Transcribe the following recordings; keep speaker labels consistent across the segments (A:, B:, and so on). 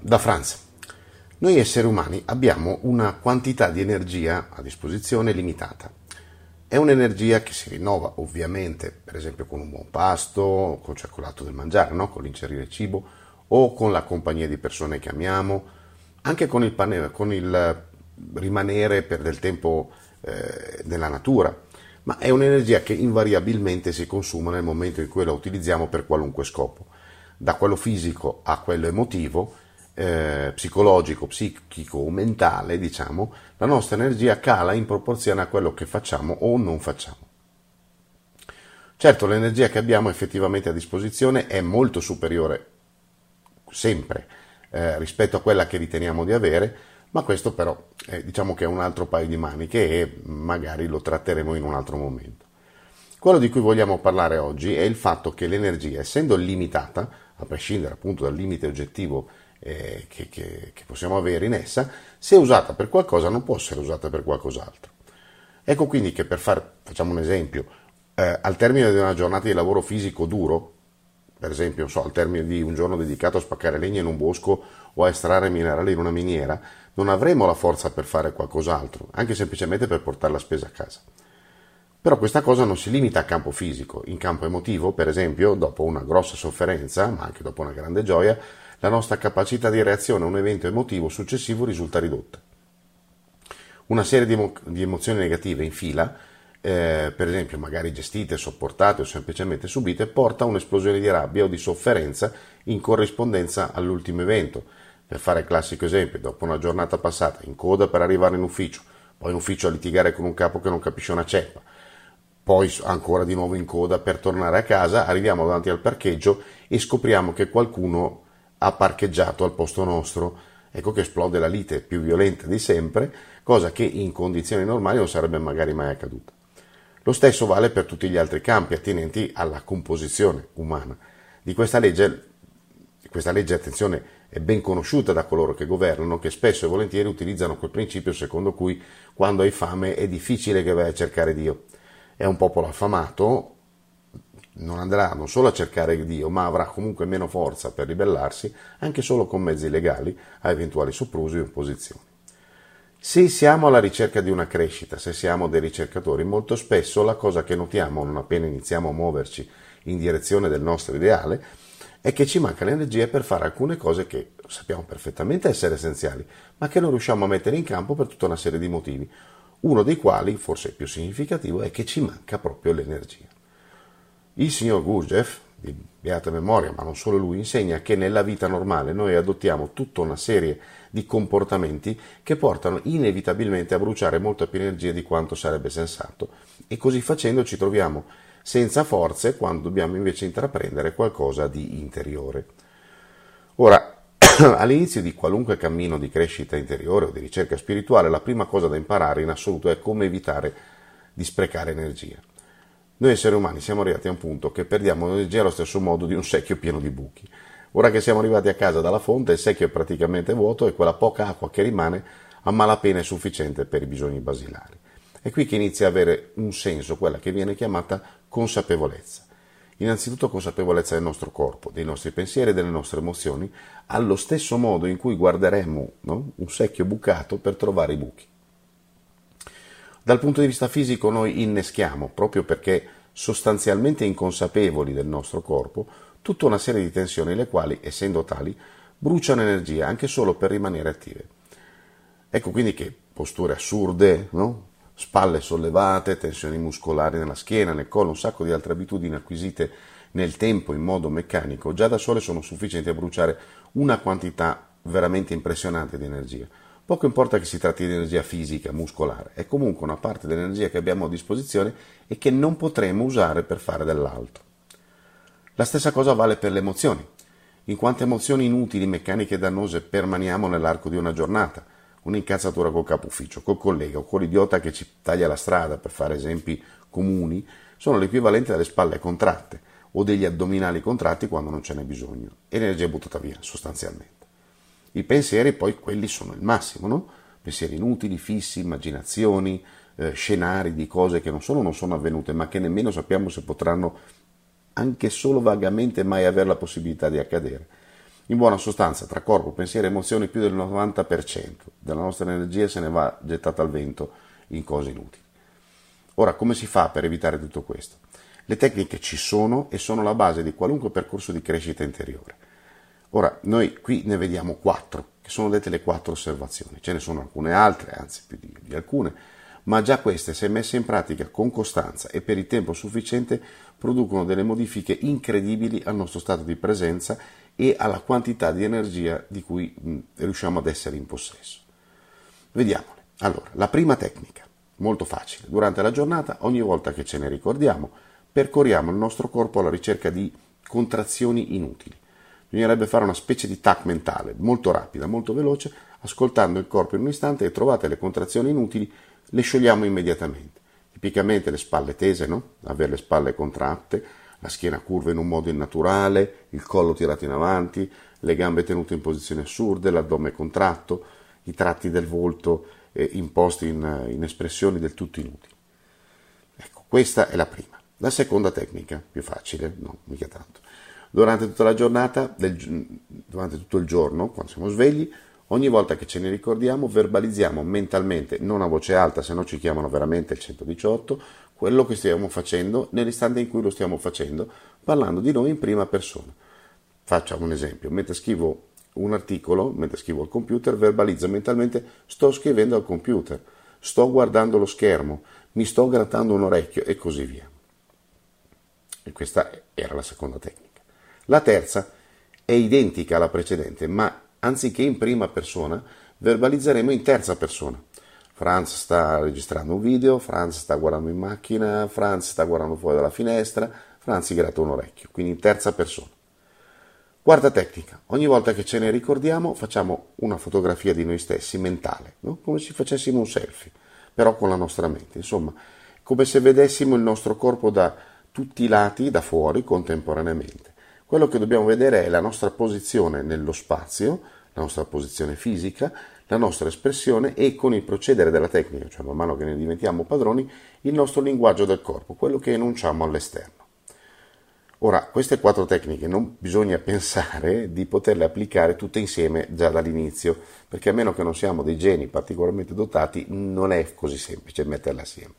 A: da Franz. Noi esseri umani abbiamo una quantità di energia a disposizione limitata. È un'energia che si rinnova ovviamente, per esempio con un buon pasto, col circolato del mangiare, no? con l'incerire cibo o con la compagnia di persone che amiamo, anche con il, pane, con il rimanere per del tempo eh, nella natura, ma è un'energia che invariabilmente si consuma nel momento in cui la utilizziamo per qualunque scopo, da quello fisico a quello emotivo eh, psicologico, psichico o mentale, diciamo, la nostra energia cala in proporzione a quello che facciamo o non facciamo. Certo, l'energia che abbiamo effettivamente a disposizione è molto superiore sempre eh, rispetto a quella che riteniamo di avere, ma questo però eh, diciamo che è un altro paio di maniche e magari lo tratteremo in un altro momento. Quello di cui vogliamo parlare oggi è il fatto che l'energia, essendo limitata, a prescindere appunto dal limite oggettivo eh, che, che, che possiamo avere in essa, se usata per qualcosa non può essere usata per qualcos'altro. Ecco quindi che per fare, facciamo un esempio, eh, al termine di una giornata di lavoro fisico duro, per esempio so, al termine di un giorno dedicato a spaccare legna in un bosco o a estrarre minerali in una miniera, non avremo la forza per fare qualcos'altro, anche semplicemente per portare la spesa a casa. Però questa cosa non si limita a campo fisico, in campo emotivo, per esempio, dopo una grossa sofferenza, ma anche dopo una grande gioia, la nostra capacità di reazione a un evento emotivo successivo risulta ridotta. Una serie di, emo- di emozioni negative in fila, eh, per esempio magari gestite, sopportate o semplicemente subite, porta a un'esplosione di rabbia o di sofferenza in corrispondenza all'ultimo evento. Per fare il classico esempio, dopo una giornata passata in coda per arrivare in ufficio, poi in ufficio a litigare con un capo che non capisce una ceppa, poi ancora di nuovo in coda per tornare a casa, arriviamo davanti al parcheggio e scopriamo che qualcuno ha parcheggiato al posto nostro. Ecco che esplode la lite più violenta di sempre, cosa che in condizioni normali non sarebbe magari mai accaduta. Lo stesso vale per tutti gli altri campi attinenti alla composizione umana. Di questa legge, questa legge, attenzione, è ben conosciuta da coloro che governano, che spesso e volentieri utilizzano quel principio secondo cui quando hai fame è difficile che vai a cercare Dio. È un popolo affamato, non andrà non solo a cercare Dio, ma avrà comunque meno forza per ribellarsi, anche solo con mezzi legali, a eventuali soprusi o imposizioni. Se siamo alla ricerca di una crescita, se siamo dei ricercatori, molto spesso la cosa che notiamo non appena iniziamo a muoverci in direzione del nostro ideale è che ci manca l'energia per fare alcune cose che sappiamo perfettamente essere essenziali, ma che non riusciamo a mettere in campo per tutta una serie di motivi, uno dei quali, forse più significativo, è che ci manca proprio l'energia. Il signor Gurdjieff, di beata memoria, ma non solo lui, insegna che nella vita normale noi adottiamo tutta una serie di comportamenti che portano inevitabilmente a bruciare molta più energia di quanto sarebbe sensato e così facendo ci troviamo senza forze quando dobbiamo invece intraprendere qualcosa di interiore. Ora, all'inizio di qualunque cammino di crescita interiore o di ricerca spirituale, la prima cosa da imparare in assoluto è come evitare di sprecare energia. Noi esseri umani siamo arrivati a un punto che perdiamo energia allo stesso modo di un secchio pieno di buchi. Ora che siamo arrivati a casa dalla fonte, il secchio è praticamente vuoto e quella poca acqua che rimane a malapena è sufficiente per i bisogni basilari. È qui che inizia a avere un senso quella che viene chiamata consapevolezza. Innanzitutto consapevolezza del nostro corpo, dei nostri pensieri e delle nostre emozioni, allo stesso modo in cui guarderemmo no? un secchio bucato per trovare i buchi. Dal punto di vista fisico noi inneschiamo, proprio perché sostanzialmente inconsapevoli del nostro corpo, tutta una serie di tensioni le quali, essendo tali, bruciano energia anche solo per rimanere attive. Ecco quindi che posture assurde, no? spalle sollevate, tensioni muscolari nella schiena, nel collo, un sacco di altre abitudini acquisite nel tempo in modo meccanico, già da sole sono sufficienti a bruciare una quantità veramente impressionante di energia. Poco importa che si tratti di energia fisica, muscolare, è comunque una parte dell'energia che abbiamo a disposizione e che non potremo usare per fare dell'altro. La stessa cosa vale per le emozioni. In quante emozioni inutili, meccaniche e dannose permaniamo nell'arco di una giornata? Un'incazzatura col capo ufficio, col collega o con l'idiota che ci taglia la strada, per fare esempi comuni, sono l'equivalente delle spalle contratte o degli addominali contratti quando non ce n'è bisogno. Energia buttata via, sostanzialmente. I pensieri poi quelli sono il massimo, no? Pensieri inutili, fissi, immaginazioni, eh, scenari di cose che non solo non sono avvenute, ma che nemmeno sappiamo se potranno anche solo vagamente mai avere la possibilità di accadere. In buona sostanza, tra corpo, pensiero e emozioni, più del 90% della nostra energia se ne va gettata al vento in cose inutili. Ora, come si fa per evitare tutto questo? Le tecniche ci sono e sono la base di qualunque percorso di crescita interiore. Ora, noi qui ne vediamo quattro, che sono dette le quattro osservazioni. Ce ne sono alcune altre, anzi più di, di alcune, ma già queste, se messe in pratica con costanza e per il tempo sufficiente, producono delle modifiche incredibili al nostro stato di presenza e alla quantità di energia di cui mh, riusciamo ad essere in possesso. Vediamole. Allora, la prima tecnica, molto facile. Durante la giornata, ogni volta che ce ne ricordiamo, percorriamo il nostro corpo alla ricerca di contrazioni inutili. Bisognerebbe fare una specie di tac mentale, molto rapida, molto veloce, ascoltando il corpo in un istante e trovate le contrazioni inutili, le sciogliamo immediatamente. Tipicamente le spalle tese, no? Avere le spalle contratte, la schiena curva in un modo innaturale, il collo tirato in avanti, le gambe tenute in posizioni assurde, l'addome contratto, i tratti del volto eh, imposti in, in espressioni del tutto inutili. Ecco, questa è la prima. La seconda tecnica, più facile, no, mica tanto. Durante tutta la giornata, del, durante tutto il giorno, quando siamo svegli, Ogni volta che ce ne ricordiamo, verbalizziamo mentalmente, non a voce alta, se no ci chiamano veramente il 118, quello che stiamo facendo nell'istante in cui lo stiamo facendo, parlando di noi in prima persona. Facciamo un esempio, mentre scrivo un articolo, mentre scrivo al computer, verbalizzo mentalmente sto scrivendo al computer, sto guardando lo schermo, mi sto grattando un orecchio e così via. E questa era la seconda tecnica. La terza è identica alla precedente, ma anziché in prima persona, verbalizzeremo in terza persona. Franz sta registrando un video, Franz sta guardando in macchina, Franz sta guardando fuori dalla finestra, Franz si gratta un orecchio, quindi in terza persona. Quarta tecnica, ogni volta che ce ne ricordiamo facciamo una fotografia di noi stessi mentale, no? come se facessimo un selfie, però con la nostra mente, insomma, come se vedessimo il nostro corpo da tutti i lati, da fuori, contemporaneamente. Quello che dobbiamo vedere è la nostra posizione nello spazio, la nostra posizione fisica, la nostra espressione e con il procedere della tecnica, cioè man mano che ne diventiamo padroni, il nostro linguaggio del corpo, quello che enunciamo all'esterno. Ora, queste quattro tecniche non bisogna pensare di poterle applicare tutte insieme già dall'inizio, perché a meno che non siamo dei geni particolarmente dotati, non è così semplice metterle assieme.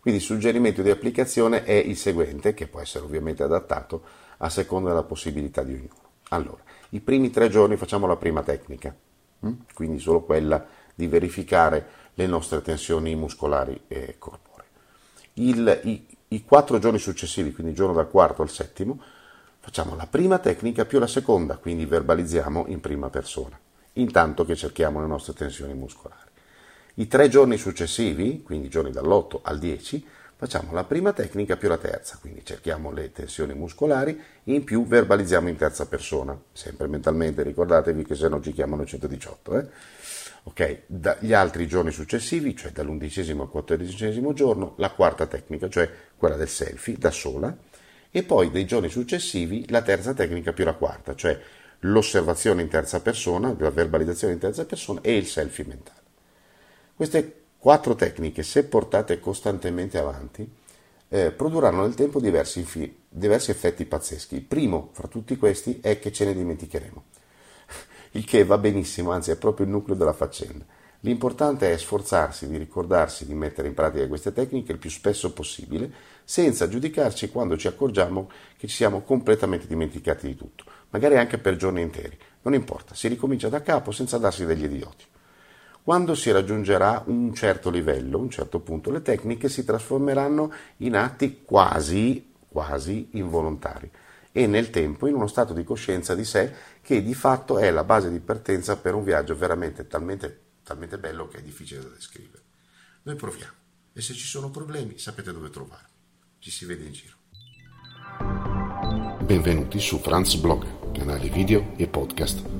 A: Quindi il suggerimento di applicazione è il seguente, che può essere ovviamente adattato a seconda della possibilità di ognuno. Allora, i primi tre giorni facciamo la prima tecnica, hm? quindi solo quella di verificare le nostre tensioni muscolari e corporee. Il, i, I quattro giorni successivi, quindi il giorno dal quarto al settimo, facciamo la prima tecnica più la seconda, quindi verbalizziamo in prima persona, intanto che cerchiamo le nostre tensioni muscolari. I tre giorni successivi, quindi i giorni dall'8 al 10, Facciamo la prima tecnica più la terza, quindi cerchiamo le tensioni muscolari in più verbalizziamo in terza persona, sempre mentalmente, ricordatevi che se no ci chiamano 118. Eh? Ok, dagli altri giorni successivi, cioè dall'undicesimo al quattordicesimo giorno, la quarta tecnica, cioè quella del selfie da sola, e poi dei giorni successivi la terza tecnica più la quarta, cioè l'osservazione in terza persona, la verbalizzazione in terza persona e il selfie mentale. Queste Quattro tecniche, se portate costantemente avanti, eh, produrranno nel tempo diversi, diversi effetti pazzeschi. Il primo fra tutti questi è che ce ne dimenticheremo, il che va benissimo, anzi è proprio il nucleo della faccenda. L'importante è sforzarsi di ricordarsi di mettere in pratica queste tecniche il più spesso possibile, senza giudicarci quando ci accorgiamo che ci siamo completamente dimenticati di tutto, magari anche per giorni interi. Non importa, si ricomincia da capo senza darsi degli idioti. Quando si raggiungerà un certo livello, un certo punto, le tecniche si trasformeranno in atti quasi, quasi involontari e nel tempo in uno stato di coscienza di sé che di fatto è la base di partenza per un viaggio veramente talmente, talmente bello che è difficile da descrivere. Noi proviamo e se ci sono problemi sapete dove trovarmi. Ci si vede in giro.
B: Benvenuti su Franz Blog, canale video e podcast